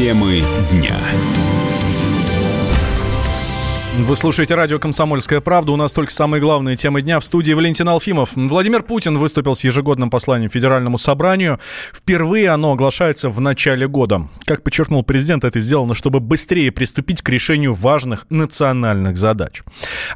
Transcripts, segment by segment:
Темы дня. Вы слушаете радио «Комсомольская правда». У нас только самые главные темы дня. В студии Валентин Алфимов. Владимир Путин выступил с ежегодным посланием Федеральному собранию. Впервые оно оглашается в начале года. Как подчеркнул президент, это сделано, чтобы быстрее приступить к решению важных национальных задач.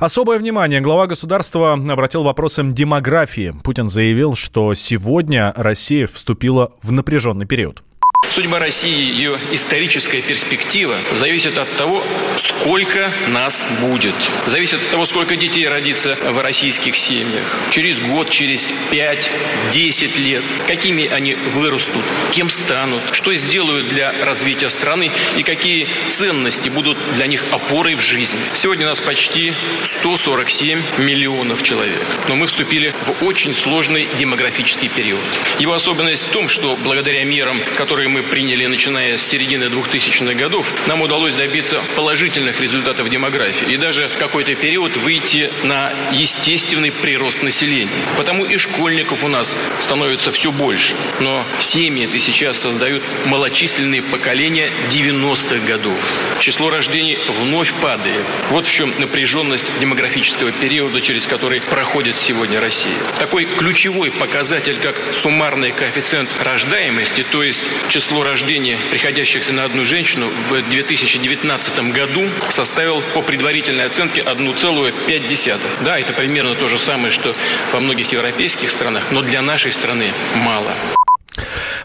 Особое внимание глава государства обратил вопросам демографии. Путин заявил, что сегодня Россия вступила в напряженный период. Судьба России, ее историческая перспектива зависит от того, сколько нас будет. Зависит от того, сколько детей родится в российских семьях. Через год, через пять, десять лет. Какими они вырастут, кем станут, что сделают для развития страны и какие ценности будут для них опорой в жизни. Сегодня нас почти 147 миллионов человек. Но мы вступили в очень сложный демографический период. Его особенность в том, что благодаря мерам, которые мы приняли, начиная с середины 2000-х годов, нам удалось добиться положительных результатов демографии и даже какой-то период выйти на естественный прирост населения. Потому и школьников у нас становится все больше. Но семьи это сейчас создают малочисленные поколения 90-х годов. Число рождений вновь падает. Вот в чем напряженность демографического периода, через который проходит сегодня Россия. Такой ключевой показатель, как суммарный коэффициент рождаемости, то есть число число рождений, приходящихся на одну женщину, в 2019 году составил по предварительной оценке 1,5. Да, это примерно то же самое, что во многих европейских странах, но для нашей страны мало.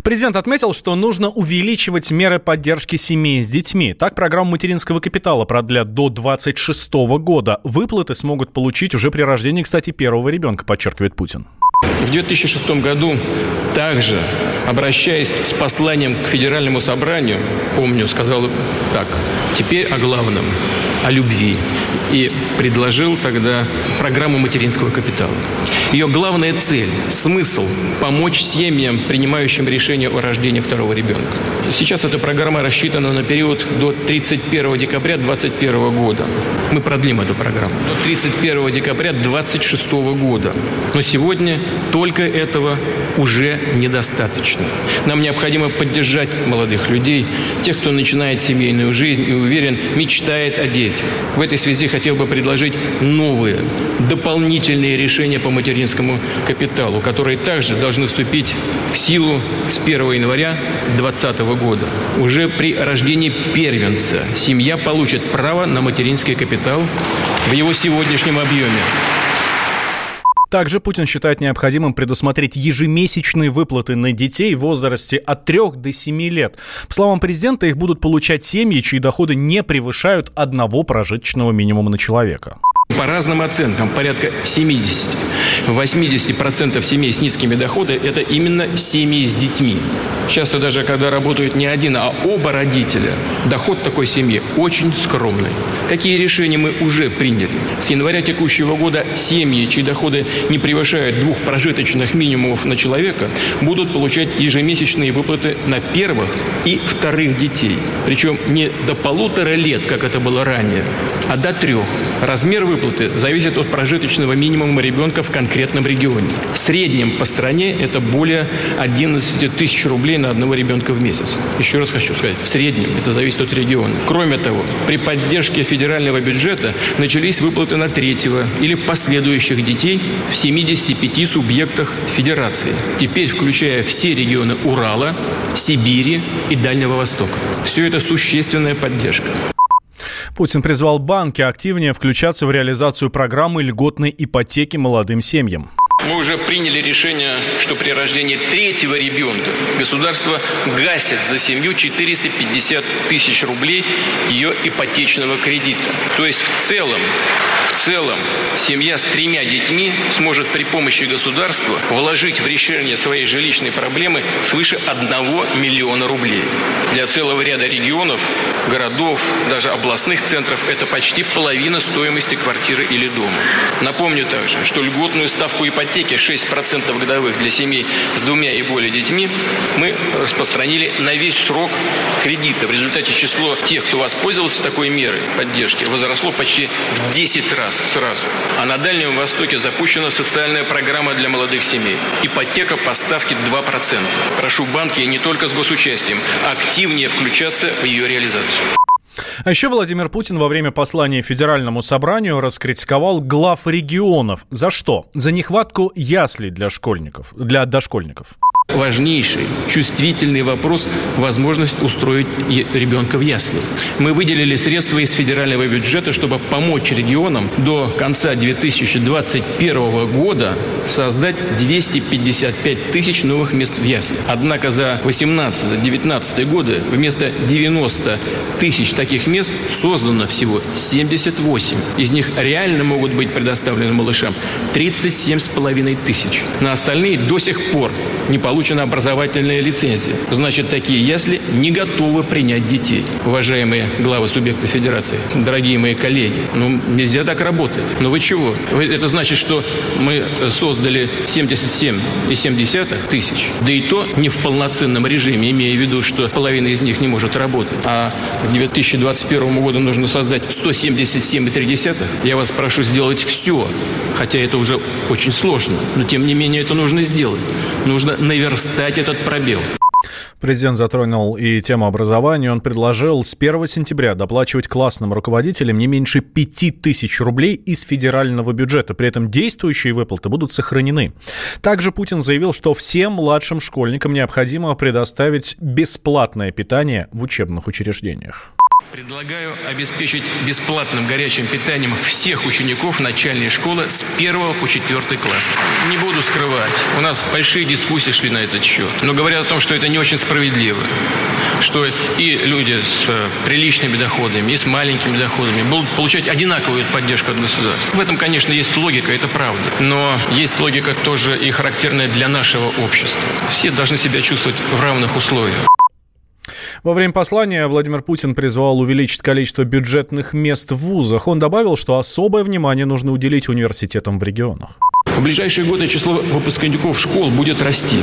Президент отметил, что нужно увеличивать меры поддержки семей с детьми. Так, программу материнского капитала продлят до 26 года. Выплаты смогут получить уже при рождении, кстати, первого ребенка, подчеркивает Путин. В 2006 году также, обращаясь с посланием к Федеральному собранию, помню, сказал так, теперь о главном, о любви. И предложил тогда программу материнского капитала. Ее главная цель, смысл – помочь семьям, принимающим решение о рождении второго ребенка. Сейчас эта программа рассчитана на период до 31 декабря 2021 года. Мы продлим эту программу до 31 декабря 2026 года. Но сегодня только этого уже недостаточно. Нам необходимо поддержать молодых людей, тех, кто начинает семейную жизнь и уверен, мечтает о детях. В этой связи хотел бы предложить новые, дополнительные решения по материнскому капиталу, которые также должны вступить в силу с 1 января 2020 года. Уже при рождении первенца семья получит право на материнский капитал в его сегодняшнем объеме. Также Путин считает необходимым предусмотреть ежемесячные выплаты на детей в возрасте от 3 до 7 лет. По словам президента, их будут получать семьи, чьи доходы не превышают одного прожиточного минимума на человека. По разным оценкам, порядка 70, 80% семей с низкими доходами – это именно семьи с детьми. Часто даже, когда работают не один, а оба родителя, доход такой семьи очень скромный. Какие решения мы уже приняли? С января текущего года семьи, чьи доходы не превышают двух прожиточных минимумов на человека, будут получать ежемесячные выплаты на первых и вторых детей. Причем не до полутора лет, как это было ранее, а до трех. Размер выплаты выплаты зависят от прожиточного минимума ребенка в конкретном регионе. В среднем по стране это более 11 тысяч рублей на одного ребенка в месяц. Еще раз хочу сказать, в среднем это зависит от региона. Кроме того, при поддержке федерального бюджета начались выплаты на третьего или последующих детей в 75 субъектах федерации. Теперь включая все регионы Урала, Сибири и Дальнего Востока. Все это существенная поддержка. Путин призвал банки активнее включаться в реализацию программы льготной ипотеки молодым семьям. Мы уже приняли решение, что при рождении третьего ребенка государство гасит за семью 450 тысяч рублей ее ипотечного кредита. То есть в целом в целом семья с тремя детьми сможет при помощи государства вложить в решение своей жилищной проблемы свыше 1 миллиона рублей. Для целого ряда регионов, городов, даже областных центров это почти половина стоимости квартиры или дома. Напомню также, что льготную ставку ипотеки ипотеки 6% годовых для семей с двумя и более детьми мы распространили на весь срок кредита. В результате число тех, кто воспользовался такой мерой поддержки, возросло почти в 10 раз сразу. А на Дальнем Востоке запущена социальная программа для молодых семей. Ипотека по ставке 2%. Прошу банки не только с госучастием, а активнее включаться в ее реализацию. А еще Владимир Путин во время послания Федеральному собранию раскритиковал глав регионов. За что? За нехватку яслей для школьников, для дошкольников важнейший, чувствительный вопрос – возможность устроить ребенка в ясли. Мы выделили средства из федерального бюджета, чтобы помочь регионам до конца 2021 года создать 255 тысяч новых мест в ясли. Однако за 18-19 годы вместо 90 тысяч таких мест создано всего 78. Из них реально могут быть предоставлены малышам 37,5 тысяч. На остальные до сих пор не получено получена образовательная лицензия. Значит, такие ясли не готовы принять детей. Уважаемые главы субъекта федерации, дорогие мои коллеги, ну нельзя так работать. Ну вы чего? Это значит, что мы создали 77,7 тысяч, да и то не в полноценном режиме, имея в виду, что половина из них не может работать. А к 2021 году нужно создать 177,3. Я вас прошу сделать все, хотя это уже очень сложно, но тем не менее это нужно сделать. Нужно наверное наверстать этот пробел. Президент затронул и тему образования. Он предложил с 1 сентября доплачивать классным руководителям не меньше 5 тысяч рублей из федерального бюджета. При этом действующие выплаты будут сохранены. Также Путин заявил, что всем младшим школьникам необходимо предоставить бесплатное питание в учебных учреждениях. Предлагаю обеспечить бесплатным горячим питанием всех учеников начальной школы с 1 по 4 класс. Не буду скрывать, у нас большие дискуссии шли на этот счет, но говорят о том, что это не очень справедливо что и люди с э, приличными доходами, и с маленькими доходами будут получать одинаковую поддержку от государства. В этом, конечно, есть логика, это правда. Но есть логика тоже и характерная для нашего общества. Все должны себя чувствовать в равных условиях. Во время послания Владимир Путин призвал увеличить количество бюджетных мест в вузах. Он добавил, что особое внимание нужно уделить университетам в регионах. В ближайшие годы число выпускников школ будет расти.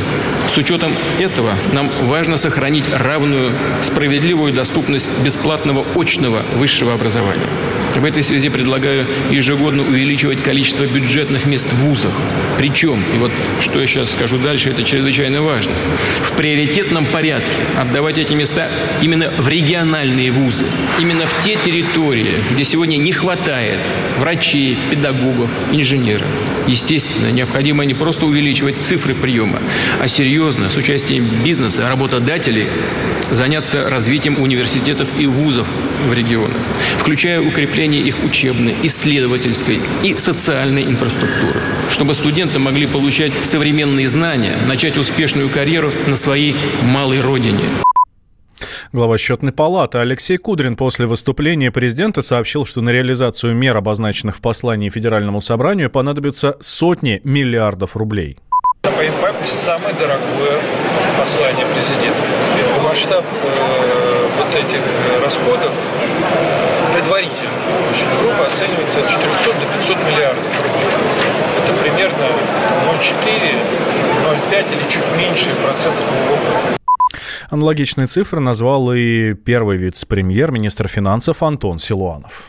С учетом этого нам важно сохранить равную, справедливую доступность бесплатного очного высшего образования. В этой связи предлагаю ежегодно увеличивать количество бюджетных мест в вузах. Причем, и вот что я сейчас скажу дальше, это чрезвычайно важно, в приоритетном порядке отдавать эти места именно в региональные вузы, именно в те территории, где сегодня не хватает врачей, педагогов, инженеров. Естественно, необходимо не просто увеличивать цифры приема, а серьезно, с участием бизнеса, работодателей, заняться развитием университетов и вузов в регионах, включая укрепление их учебной, исследовательской и социальной инфраструктуры, чтобы студенты могли получать современные знания, начать успешную карьеру на своей малой родине. Глава счетной палаты Алексей Кудрин после выступления президента сообщил, что на реализацию мер, обозначенных в послании Федеральному собранию, понадобится сотни миллиардов рублей. Самое дорогое послание президента. Масштаб э, вот этих э, расходов э, предварительно очень грубо оценивается от 400 до 500 миллиардов рублей. Это примерно 0,4, 0,5 или чуть меньше процентов ВВП. Аналогичные цифры назвал и первый вице-премьер, министр финансов Антон Силуанов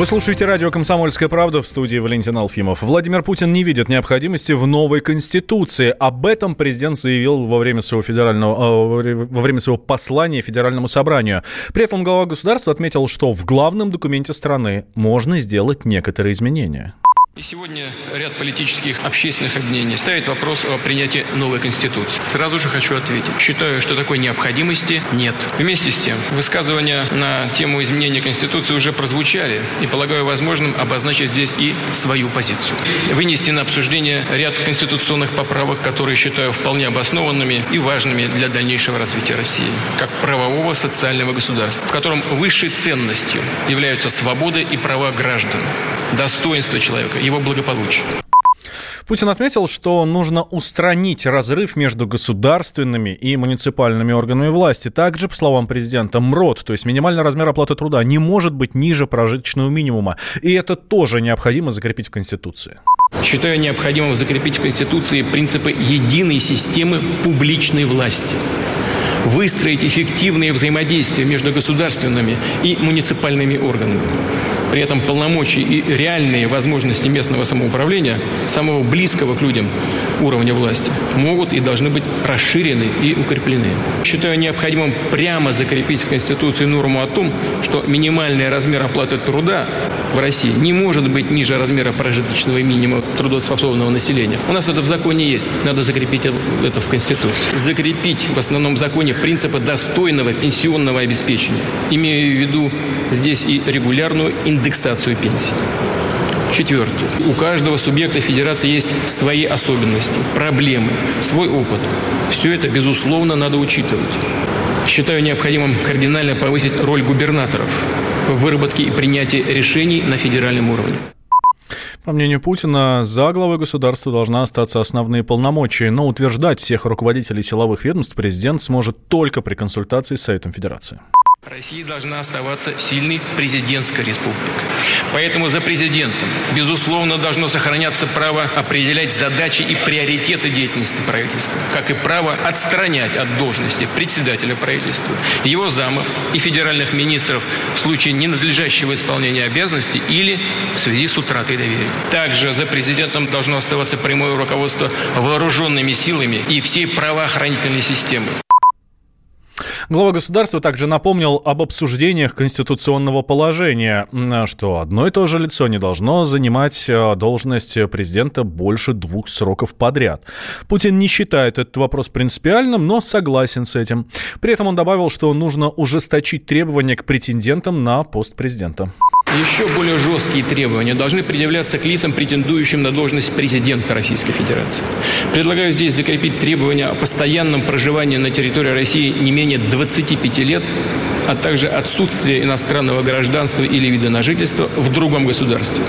Вы слушаете радио «Комсомольская правда» в студии Валентин Алфимов. Владимир Путин не видит необходимости в новой конституции. Об этом президент заявил во время своего, федерального, э, во время своего послания Федеральному собранию. При этом глава государства отметил, что в главном документе страны можно сделать некоторые изменения. И сегодня ряд политических общественных объединений ставит вопрос о принятии новой Конституции. Сразу же хочу ответить. Считаю, что такой необходимости нет. Вместе с тем, высказывания на тему изменения Конституции уже прозвучали, и полагаю возможным обозначить здесь и свою позицию. Вынести на обсуждение ряд конституционных поправок, которые считаю вполне обоснованными и важными для дальнейшего развития России, как правового социального государства, в котором высшей ценностью являются свобода и права граждан, достоинство человека, его благополучия. Путин отметил, что нужно устранить разрыв между государственными и муниципальными органами власти. Также, по словам президента, МРОД, то есть минимальный размер оплаты труда, не может быть ниже прожиточного минимума. И это тоже необходимо закрепить в Конституции. Считаю необходимым закрепить в Конституции принципы единой системы публичной власти выстроить эффективные взаимодействия между государственными и муниципальными органами. При этом полномочия и реальные возможности местного самоуправления, самого близкого к людям уровня власти, могут и должны быть расширены и укреплены. Считаю необходимым прямо закрепить в Конституции норму о том, что минимальный размер оплаты труда в России не может быть ниже размера прожиточного минимума трудоспособного населения. У нас это в законе есть. Надо закрепить это в Конституции. Закрепить в основном законе принципы достойного пенсионного обеспечения. Имею в виду здесь и регулярную индексацию пенсий. Четвертое. У каждого субъекта федерации есть свои особенности, проблемы, свой опыт. Все это, безусловно, надо учитывать. Считаю необходимым кардинально повысить роль губернаторов в выработке и принятии решений на федеральном уровне. По мнению Путина, за главой государства должна остаться основные полномочия, но утверждать всех руководителей силовых ведомств президент сможет только при консультации с Советом Федерации. Россия должна оставаться сильной президентской республикой. Поэтому за президентом, безусловно, должно сохраняться право определять задачи и приоритеты деятельности правительства, как и право отстранять от должности председателя правительства, его замов и федеральных министров в случае ненадлежащего исполнения обязанностей или в связи с утратой доверия. Также за президентом должно оставаться прямое руководство вооруженными силами и всей правоохранительной системой. Глава государства также напомнил об обсуждениях конституционного положения, что одно и то же лицо не должно занимать э, должность президента больше двух сроков подряд. Путин не считает этот вопрос принципиальным, но согласен с этим. При этом он добавил, что нужно ужесточить требования к претендентам на пост президента. Еще более жесткие требования должны предъявляться к лицам, претендующим на должность президента Российской Федерации. Предлагаю здесь закрепить требования о постоянном проживании на территории России не менее 25 лет, а также отсутствие иностранного гражданства или вида на жительство в другом государстве.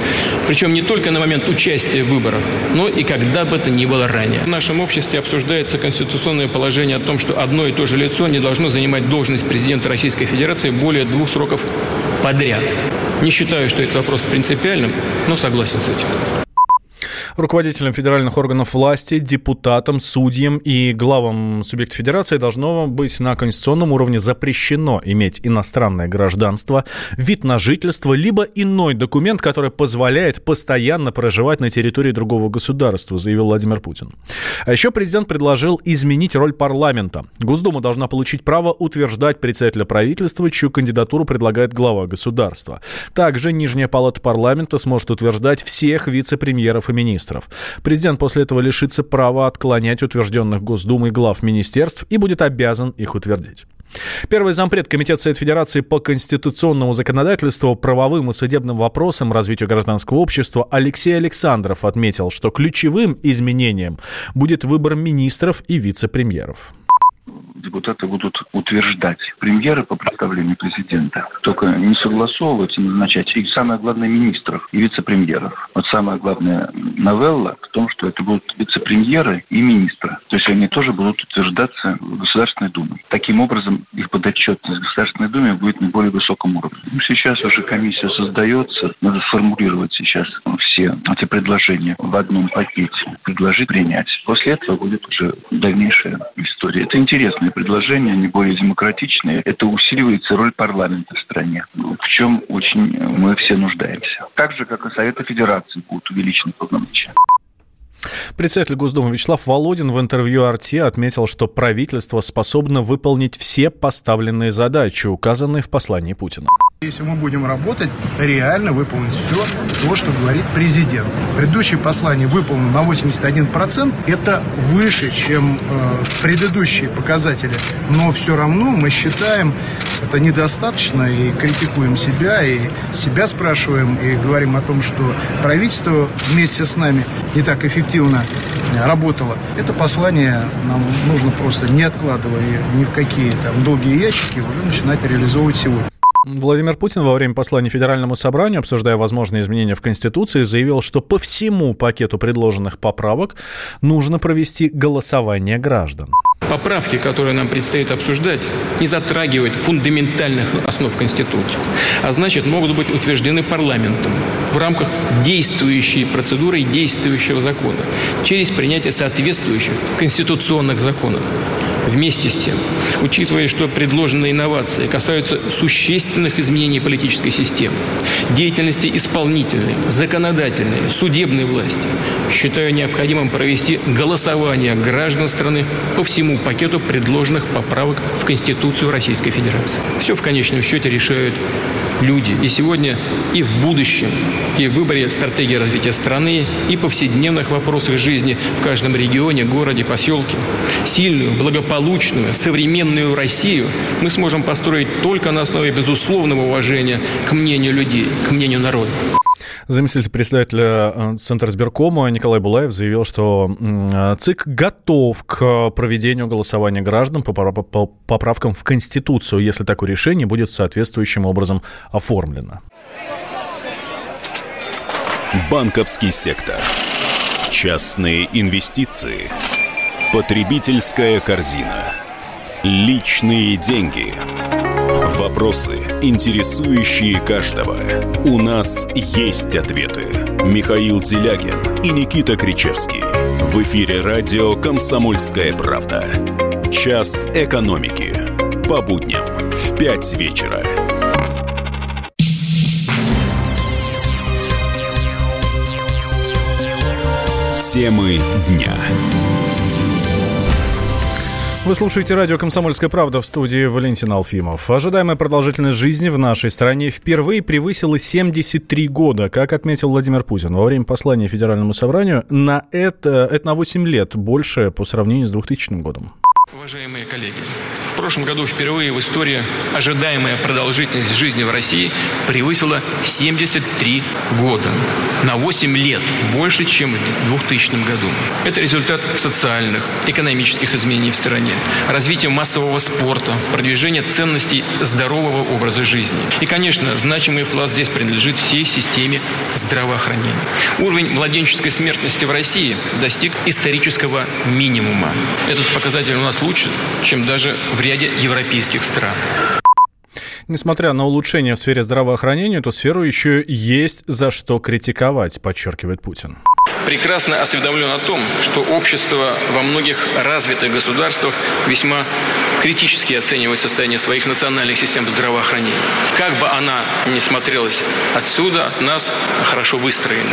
Причем не только на момент участия в выборах, но и когда бы это ни было ранее. В нашем обществе обсуждается конституционное положение о том, что одно и то же лицо не должно занимать должность президента Российской Федерации более двух сроков подряд. Не считаю, что это вопрос принципиальным, но согласен с этим руководителям федеральных органов власти, депутатам, судьям и главам субъекта федерации должно быть на конституционном уровне запрещено иметь иностранное гражданство, вид на жительство, либо иной документ, который позволяет постоянно проживать на территории другого государства, заявил Владимир Путин. А еще президент предложил изменить роль парламента. Госдума должна получить право утверждать председателя правительства, чью кандидатуру предлагает глава государства. Также Нижняя палата парламента сможет утверждать всех вице-премьеров и министров министров. Президент после этого лишится права отклонять утвержденных Госдумой глав министерств и будет обязан их утвердить. Первый зампред Комитета Совет Федерации по конституционному законодательству, правовым и судебным вопросам развитию гражданского общества Алексей Александров отметил, что ключевым изменением будет выбор министров и вице-премьеров депутаты будут утверждать премьеры по представлению президента, только не согласовывать и назначать. И самое главное, министров и вице-премьеров. Вот самая главная новелла в том, что это будут вице вице-премьера и министра. То есть они тоже будут утверждаться в Государственной Думе. Таким образом, их подотчетность в Государственной Думе будет на более высоком уровне. Ну, сейчас уже комиссия создается. Надо сформулировать сейчас все эти предложения в одном пакете, предложить принять. После этого будет уже дальнейшая история. Это интересные предложения, они более демократичные. Это усиливается роль парламента в стране, в чем очень мы все нуждаемся. Так же, как и Совета Федерации будут увеличены полномочия. Председатель Госдумы Вячеслав Володин в интервью «Арти» отметил, что правительство способно выполнить все поставленные задачи, указанные в послании Путина. Если мы будем работать, реально выполнить все то, что говорит президент. Предыдущее послание выполнено на 81%. Это выше, чем э, предыдущие показатели. Но все равно мы считаем это недостаточно и критикуем себя, и себя спрашиваем, и говорим о том, что правительство вместе с нами не так эффективно работало. Это послание нам нужно просто, не откладывая ни в какие там долгие ящики, уже начинать реализовывать сегодня. Владимир Путин во время послания Федеральному собранию, обсуждая возможные изменения в Конституции, заявил, что по всему пакету предложенных поправок нужно провести голосование граждан. Поправки, которые нам предстоит обсуждать, не затрагивают фундаментальных основ Конституции, а значит могут быть утверждены парламентом в рамках действующей процедуры и действующего закона через принятие соответствующих конституционных законов. Вместе с тем, учитывая, что предложенные инновации касаются существенных изменений политической системы, деятельности исполнительной, законодательной, судебной власти, считаю необходимым провести голосование граждан страны по всему пакету предложенных поправок в Конституцию Российской Федерации. Все в конечном счете решают люди. И сегодня, и в будущем, и в выборе стратегии развития страны, и повседневных вопросах жизни в каждом регионе, городе, поселке. Сильную, благополучную, современную Россию мы сможем построить только на основе безусловного уважения к мнению людей, к мнению народа. Заместитель председателя э, Центра сберкома Николай Булаев заявил, что ЦИК готов к проведению голосования граждан по поправкам в Конституцию, если такое решение будет соответствующим образом оформлено. Банковский сектор. Частные инвестиции. Потребительская корзина. Личные деньги. Вопросы, интересующие каждого. У нас есть ответы. Михаил Делягин и Никита Кричевский. В эфире радио «Комсомольская правда». Час экономики. По будням в 5 вечера. Темы дня. Вы слушаете радио «Комсомольская правда» в студии Валентин Алфимов. Ожидаемая продолжительность жизни в нашей стране впервые превысила 73 года. Как отметил Владимир Путин во время послания Федеральному собранию, на это, это на 8 лет больше по сравнению с 2000 годом. Уважаемые коллеги, в прошлом году впервые в истории ожидаемая продолжительность жизни в России превысила 73 года. На 8 лет больше, чем в 2000 году. Это результат социальных, экономических изменений в стране, развития массового спорта, продвижения ценностей здорового образа жизни. И, конечно, значимый вклад здесь принадлежит всей системе здравоохранения. Уровень младенческой смертности в России достиг исторического минимума. Этот показатель у нас лучше, чем даже в ряде европейских стран. Несмотря на улучшение в сфере здравоохранения, эту сферу еще есть за что критиковать, подчеркивает Путин прекрасно осведомлен о том, что общество во многих развитых государствах весьма критически оценивает состояние своих национальных систем здравоохранения. Как бы она ни смотрелась отсюда, от нас хорошо выстроены.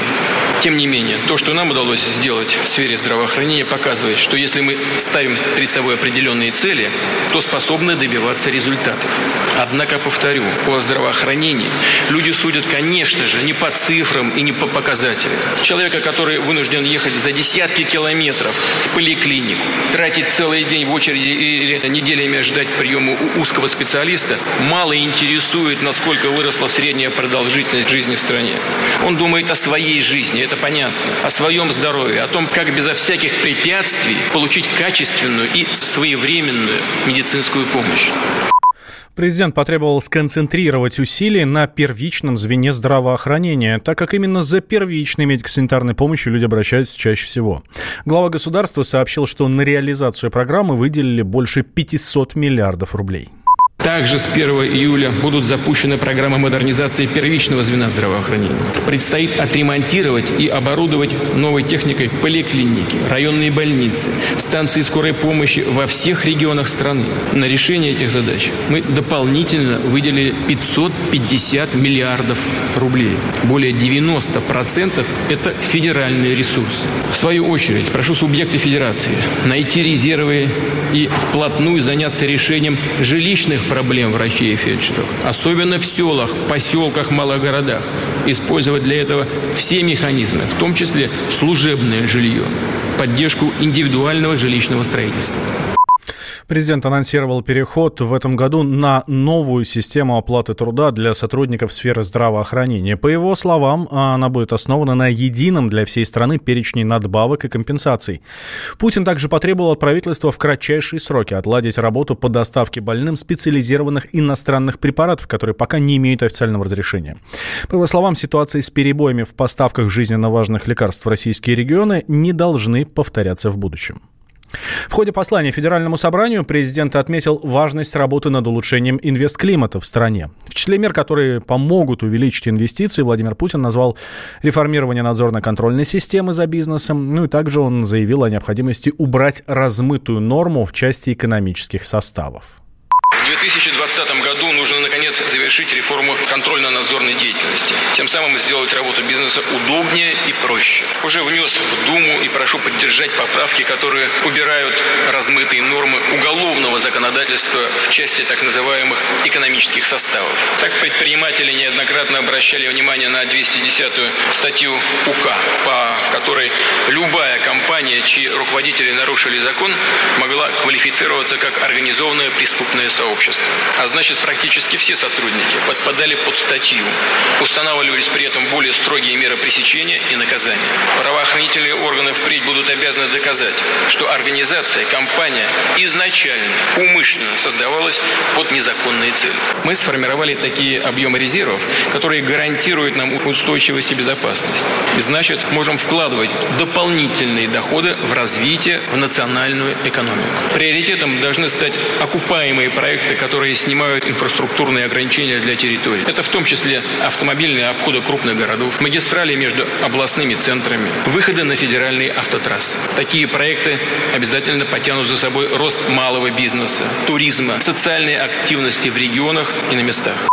Тем не менее, то, что нам удалось сделать в сфере здравоохранения, показывает, что если мы ставим перед собой определенные цели, то способны добиваться результатов. Однако, повторю, по здравоохранению люди судят, конечно же, не по цифрам и не по показателям. Человека, который вынужден ехать за десятки километров в поликлинику, тратить целый день в очереди или неделями ждать приема у узкого специалиста, мало интересует, насколько выросла средняя продолжительность жизни в стране. Он думает о своей жизни, это понятно, о своем здоровье, о том, как безо всяких препятствий получить качественную и своевременную медицинскую помощь. Президент потребовал сконцентрировать усилия на первичном звене здравоохранения, так как именно за первичной медико-санитарной помощью люди обращаются чаще всего. Глава государства сообщил, что на реализацию программы выделили больше 500 миллиардов рублей. Также с 1 июля будут запущены программы модернизации первичного звена здравоохранения. Предстоит отремонтировать и оборудовать новой техникой поликлиники, районные больницы, станции скорой помощи во всех регионах страны. На решение этих задач мы дополнительно выделили 550 миллиардов рублей. Более 90% это федеральные ресурсы. В свою очередь, прошу субъекты федерации найти резервы и вплотную заняться решением жилищных проблем врачей и фельдшеров, особенно в селах, поселках, малых городах. Использовать для этого все механизмы, в том числе служебное жилье, поддержку индивидуального жилищного строительства. Президент анонсировал переход в этом году на новую систему оплаты труда для сотрудников сферы здравоохранения. По его словам, она будет основана на едином для всей страны перечне надбавок и компенсаций. Путин также потребовал от правительства в кратчайшие сроки отладить работу по доставке больным специализированных иностранных препаратов, которые пока не имеют официального разрешения. По его словам, ситуации с перебоями в поставках жизненно важных лекарств в российские регионы не должны повторяться в будущем. В ходе послания Федеральному собранию президент отметил важность работы над улучшением инвестклимата в стране. В числе мер, которые помогут увеличить инвестиции, Владимир Путин назвал реформирование надзорно-контрольной системы за бизнесом. Ну и также он заявил о необходимости убрать размытую норму в части экономических составов. В 2020 году нужно, наконец, завершить реформу контрольно-надзорной деятельности. Тем самым сделать работу бизнеса удобнее и проще. Уже внес в Думу и прошу поддержать поправки, которые убирают размытые нормы уголовного законодательства в части так называемых экономических составов. Так предприниматели неоднократно обращали внимание на 210-ю статью УК, по которой любая компания, чьи руководители нарушили закон, могла квалифицироваться как организованная преступная сообщества. А значит, практически все сотрудники подпадали под статью. Устанавливались при этом более строгие меры пресечения и наказания. Правоохранительные органы впредь будут обязаны доказать, что организация, компания изначально, умышленно создавалась под незаконные цели. Мы сформировали такие объемы резервов, которые гарантируют нам устойчивость и безопасность. И значит, можем вкладывать дополнительные доходы в развитие, в национальную экономику. Приоритетом должны стать окупаемые проекты, которые снимают инфраструктурные ограничения для территорий. Это в том числе автомобильные обходы крупных городов, магистрали между областными центрами, выходы на федеральные автотрассы. Такие проекты обязательно потянут за собой рост малого бизнеса, туризма, социальной активности в регионах и на местах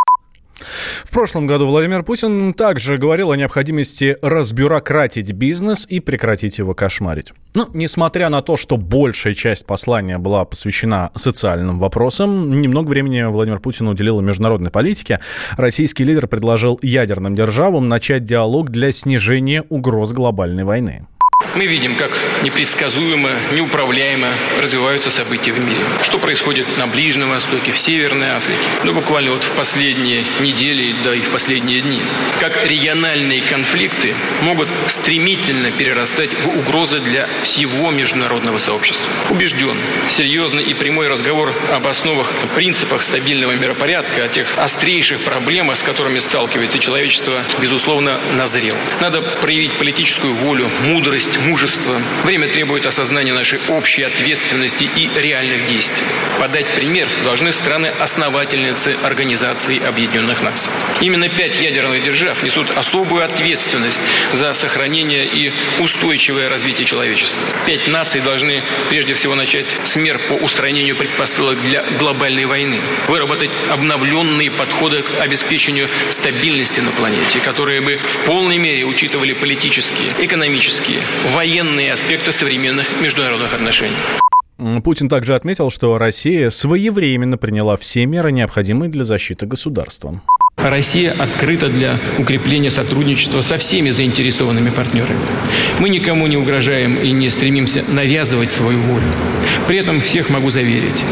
прошлом году Владимир Путин также говорил о необходимости разбюрократить бизнес и прекратить его кошмарить. Но, несмотря на то, что большая часть послания была посвящена социальным вопросам, немного времени Владимир Путин уделил международной политике. Российский лидер предложил ядерным державам начать диалог для снижения угроз глобальной войны. Мы видим, как непредсказуемо, неуправляемо развиваются события в мире. Что происходит на Ближнем Востоке, в Северной Африке. Ну, буквально вот в последние недели, да и в последние дни. Как региональные конфликты могут стремительно перерастать в угрозы для всего международного сообщества. Убежден, серьезный и прямой разговор об основах, принципах стабильного миропорядка, о тех острейших проблемах, с которыми сталкивается человечество, безусловно, назрел. Надо проявить политическую волю, мудрость, смелость, мужество. Время требует осознания нашей общей ответственности и реальных действий. Подать пример должны страны-основательницы Организации Объединенных Наций. Именно пять ядерных держав несут особую ответственность за сохранение и устойчивое развитие человечества. Пять наций должны прежде всего начать с мер по устранению предпосылок для глобальной войны, выработать обновленные подходы к обеспечению стабильности на планете, которые бы в полной мере учитывали политические, экономические, военные аспекты современных международных отношений. Путин также отметил, что Россия своевременно приняла все меры, необходимые для защиты государства. Россия открыта для укрепления сотрудничества со всеми заинтересованными партнерами. Мы никому не угрожаем и не стремимся навязывать свою волю. При этом всех могу заверить,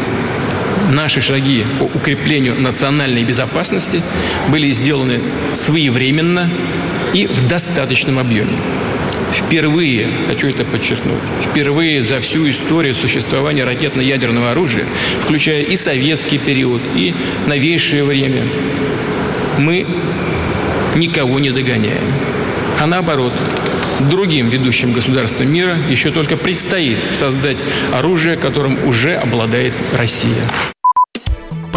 наши шаги по укреплению национальной безопасности были сделаны своевременно и в достаточном объеме. Впервые, хочу это подчеркнуть, впервые за всю историю существования ракетно-ядерного оружия, включая и советский период, и новейшее время, мы никого не догоняем. А наоборот, другим ведущим государствам мира еще только предстоит создать оружие, которым уже обладает Россия.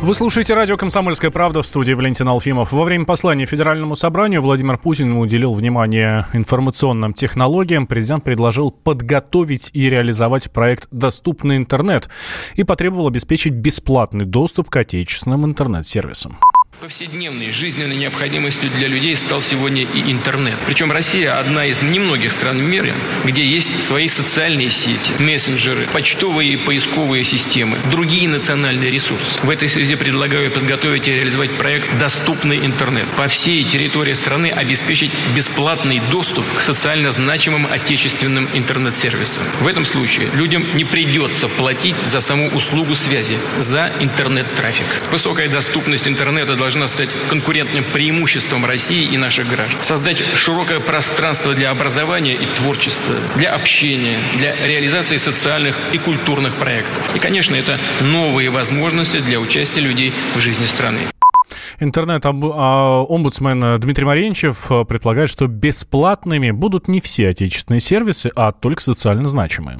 Вы слушаете радио «Комсомольская правда» в студии Валентин Алфимов. Во время послания Федеральному собранию Владимир Путин уделил внимание информационным технологиям. Президент предложил подготовить и реализовать проект «Доступный интернет» и потребовал обеспечить бесплатный доступ к отечественным интернет-сервисам. Повседневной жизненной необходимостью для людей стал сегодня и интернет. Причем Россия одна из немногих стран в мире, где есть свои социальные сети, мессенджеры, почтовые и поисковые системы, другие национальные ресурсы. В этой связи предлагаю подготовить и реализовать проект «Доступный интернет». По всей территории страны обеспечить бесплатный доступ к социально значимым отечественным интернет-сервисам. В этом случае людям не придется платить за саму услугу связи, за интернет-трафик. Высокая доступность интернета должна должна стать конкурентным преимуществом России и наших граждан. Создать широкое пространство для образования и творчества, для общения, для реализации социальных и культурных проектов. И, конечно, это новые возможности для участия людей в жизни страны. Интернет-омбудсмен Дмитрий Маренчев предполагает, что бесплатными будут не все отечественные сервисы, а только социально значимые.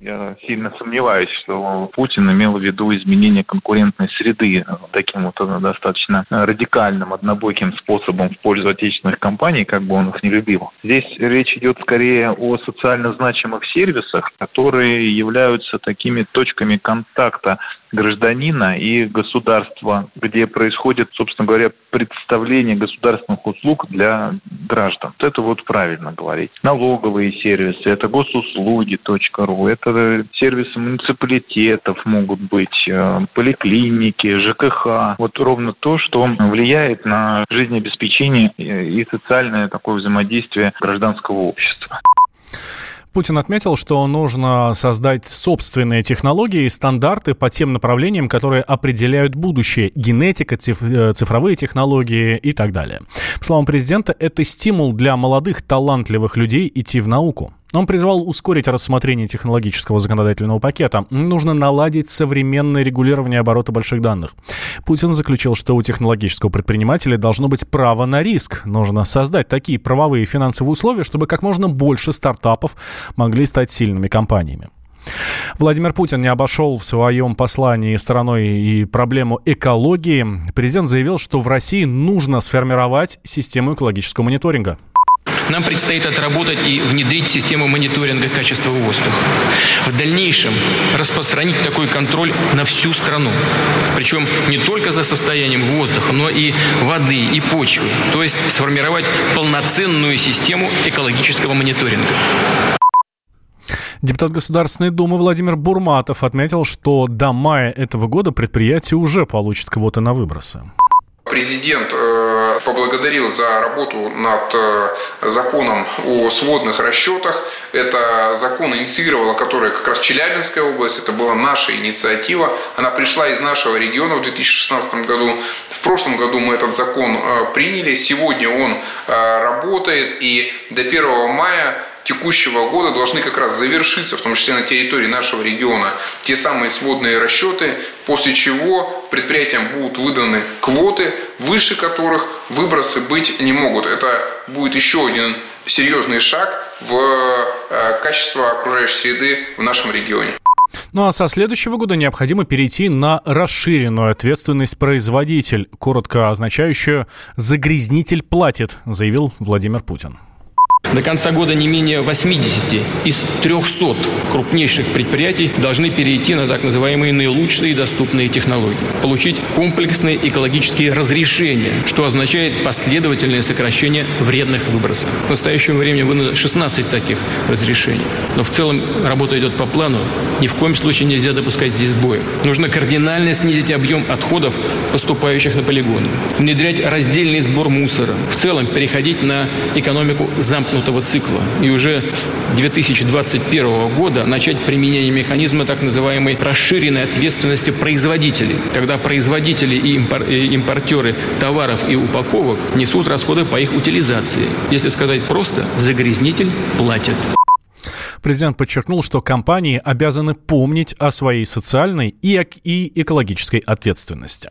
Я сильно сомневаюсь, что Путин имел в виду изменение конкурентной среды таким вот достаточно радикальным, однобоким способом в пользу отечественных компаний, как бы он их не любил. Здесь речь идет скорее о социально значимых сервисах, которые являются такими точками контакта гражданина и государства, где происходит, собственно говоря, представление государственных услуг для граждан. Это вот правильно говорить. Налоговые сервисы, это госуслуги.ру, это сервисы муниципалитетов могут быть, э, поликлиники, ЖКХ. Вот ровно то, что влияет на жизнеобеспечение и социальное такое взаимодействие гражданского общества. Путин отметил, что нужно создать собственные технологии и стандарты по тем направлениям, которые определяют будущее. Генетика, э, цифровые технологии и так далее. По словам президента, это стимул для молодых, талантливых людей идти в науку. Он призвал ускорить рассмотрение технологического законодательного пакета. Нужно наладить современное регулирование оборота больших данных. Путин заключил, что у технологического предпринимателя должно быть право на риск. Нужно создать такие правовые и финансовые условия, чтобы как можно больше стартапов могли стать сильными компаниями. Владимир Путин не обошел в своем послании стороной и проблему экологии. Президент заявил, что в России нужно сформировать систему экологического мониторинга. Нам предстоит отработать и внедрить систему мониторинга качества воздуха. В дальнейшем распространить такой контроль на всю страну. Причем не только за состоянием воздуха, но и воды, и почвы. То есть сформировать полноценную систему экологического мониторинга. Депутат Государственной Думы Владимир Бурматов отметил, что до мая этого года предприятие уже получит квоты на выбросы. Президент э, поблагодарил за работу над э, законом о сводных расчетах. Это закон инициировала, который как раз Челябинская область. Это была наша инициатива. Она пришла из нашего региона в 2016 году. В прошлом году мы этот закон э, приняли. Сегодня он работает. И до 1 мая текущего года должны как раз завершиться, в том числе на территории нашего региона, те самые сводные расчеты, после чего предприятиям будут выданы квоты, выше которых выбросы быть не могут. Это будет еще один серьезный шаг в э, качество окружающей среды в нашем регионе. Ну а со следующего года необходимо перейти на расширенную ответственность производитель, коротко означающую «загрязнитель платит», заявил Владимир Путин. До конца года не менее 80 из 300 крупнейших предприятий должны перейти на так называемые наилучшие доступные технологии. Получить комплексные экологические разрешения, что означает последовательное сокращение вредных выбросов. В настоящее время выдано 16 таких разрешений. Но в целом работа идет по плану. Ни в коем случае нельзя допускать здесь сбоев. Нужно кардинально снизить объем отходов, поступающих на полигоны. Внедрять раздельный сбор мусора. В целом переходить на экономику замкнутого цикла. И уже с 2021 года начать применение механизма так называемой расширенной ответственности производителей, когда производители и импортеры товаров и упаковок несут расходы по их утилизации. Если сказать просто, загрязнитель платит. Президент подчеркнул, что компании обязаны помнить о своей социальной и, экологической ответственности.